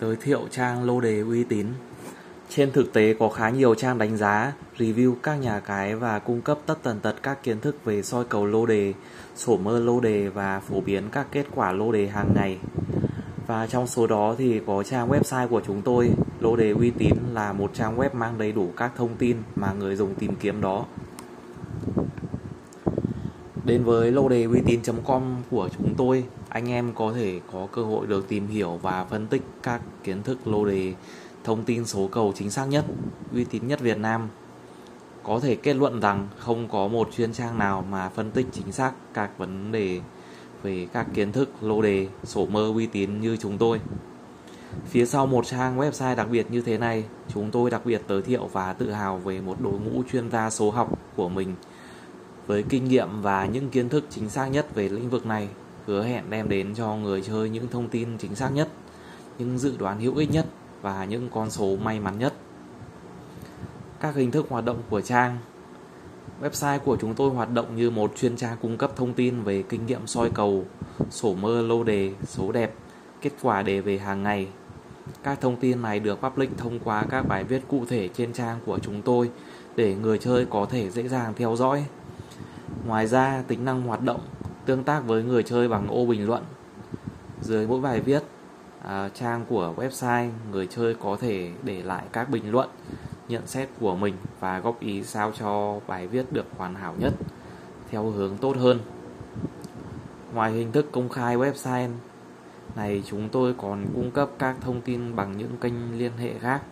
giới thiệu trang lô đề uy tín. Trên thực tế có khá nhiều trang đánh giá, review các nhà cái và cung cấp tất tần tật các kiến thức về soi cầu lô đề, sổ mơ lô đề và phổ biến các kết quả lô đề hàng ngày. Và trong số đó thì có trang website của chúng tôi, lô đề uy tín là một trang web mang đầy đủ các thông tin mà người dùng tìm kiếm đó. Đến với lô đề uy tín.com của chúng tôi, anh em có thể có cơ hội được tìm hiểu và phân tích các kiến thức lô đề thông tin số cầu chính xác nhất, uy tín nhất Việt Nam. Có thể kết luận rằng không có một chuyên trang nào mà phân tích chính xác các vấn đề về các kiến thức lô đề sổ mơ uy tín như chúng tôi. Phía sau một trang website đặc biệt như thế này, chúng tôi đặc biệt giới thiệu và tự hào về một đội ngũ chuyên gia số học của mình với kinh nghiệm và những kiến thức chính xác nhất về lĩnh vực này, hứa hẹn đem đến cho người chơi những thông tin chính xác nhất, những dự đoán hữu ích nhất và những con số may mắn nhất. Các hình thức hoạt động của trang Website của chúng tôi hoạt động như một chuyên trang cung cấp thông tin về kinh nghiệm soi cầu, sổ mơ lô đề, số đẹp, kết quả đề về hàng ngày. Các thông tin này được public thông qua các bài viết cụ thể trên trang của chúng tôi để người chơi có thể dễ dàng theo dõi. Ngoài ra, tính năng hoạt động tương tác với người chơi bằng ô bình luận. Dưới mỗi bài viết, à, trang của website, người chơi có thể để lại các bình luận, nhận xét của mình và góp ý sao cho bài viết được hoàn hảo nhất, theo hướng tốt hơn. Ngoài hình thức công khai website này, chúng tôi còn cung cấp các thông tin bằng những kênh liên hệ khác,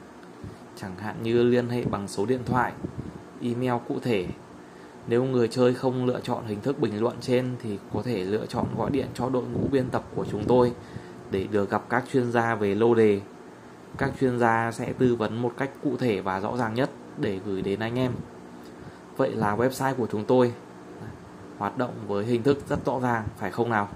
chẳng hạn như liên hệ bằng số điện thoại, email cụ thể nếu người chơi không lựa chọn hình thức bình luận trên thì có thể lựa chọn gọi điện cho đội ngũ biên tập của chúng tôi để được gặp các chuyên gia về lô đề. Các chuyên gia sẽ tư vấn một cách cụ thể và rõ ràng nhất để gửi đến anh em. Vậy là website của chúng tôi hoạt động với hình thức rất rõ ràng, phải không nào?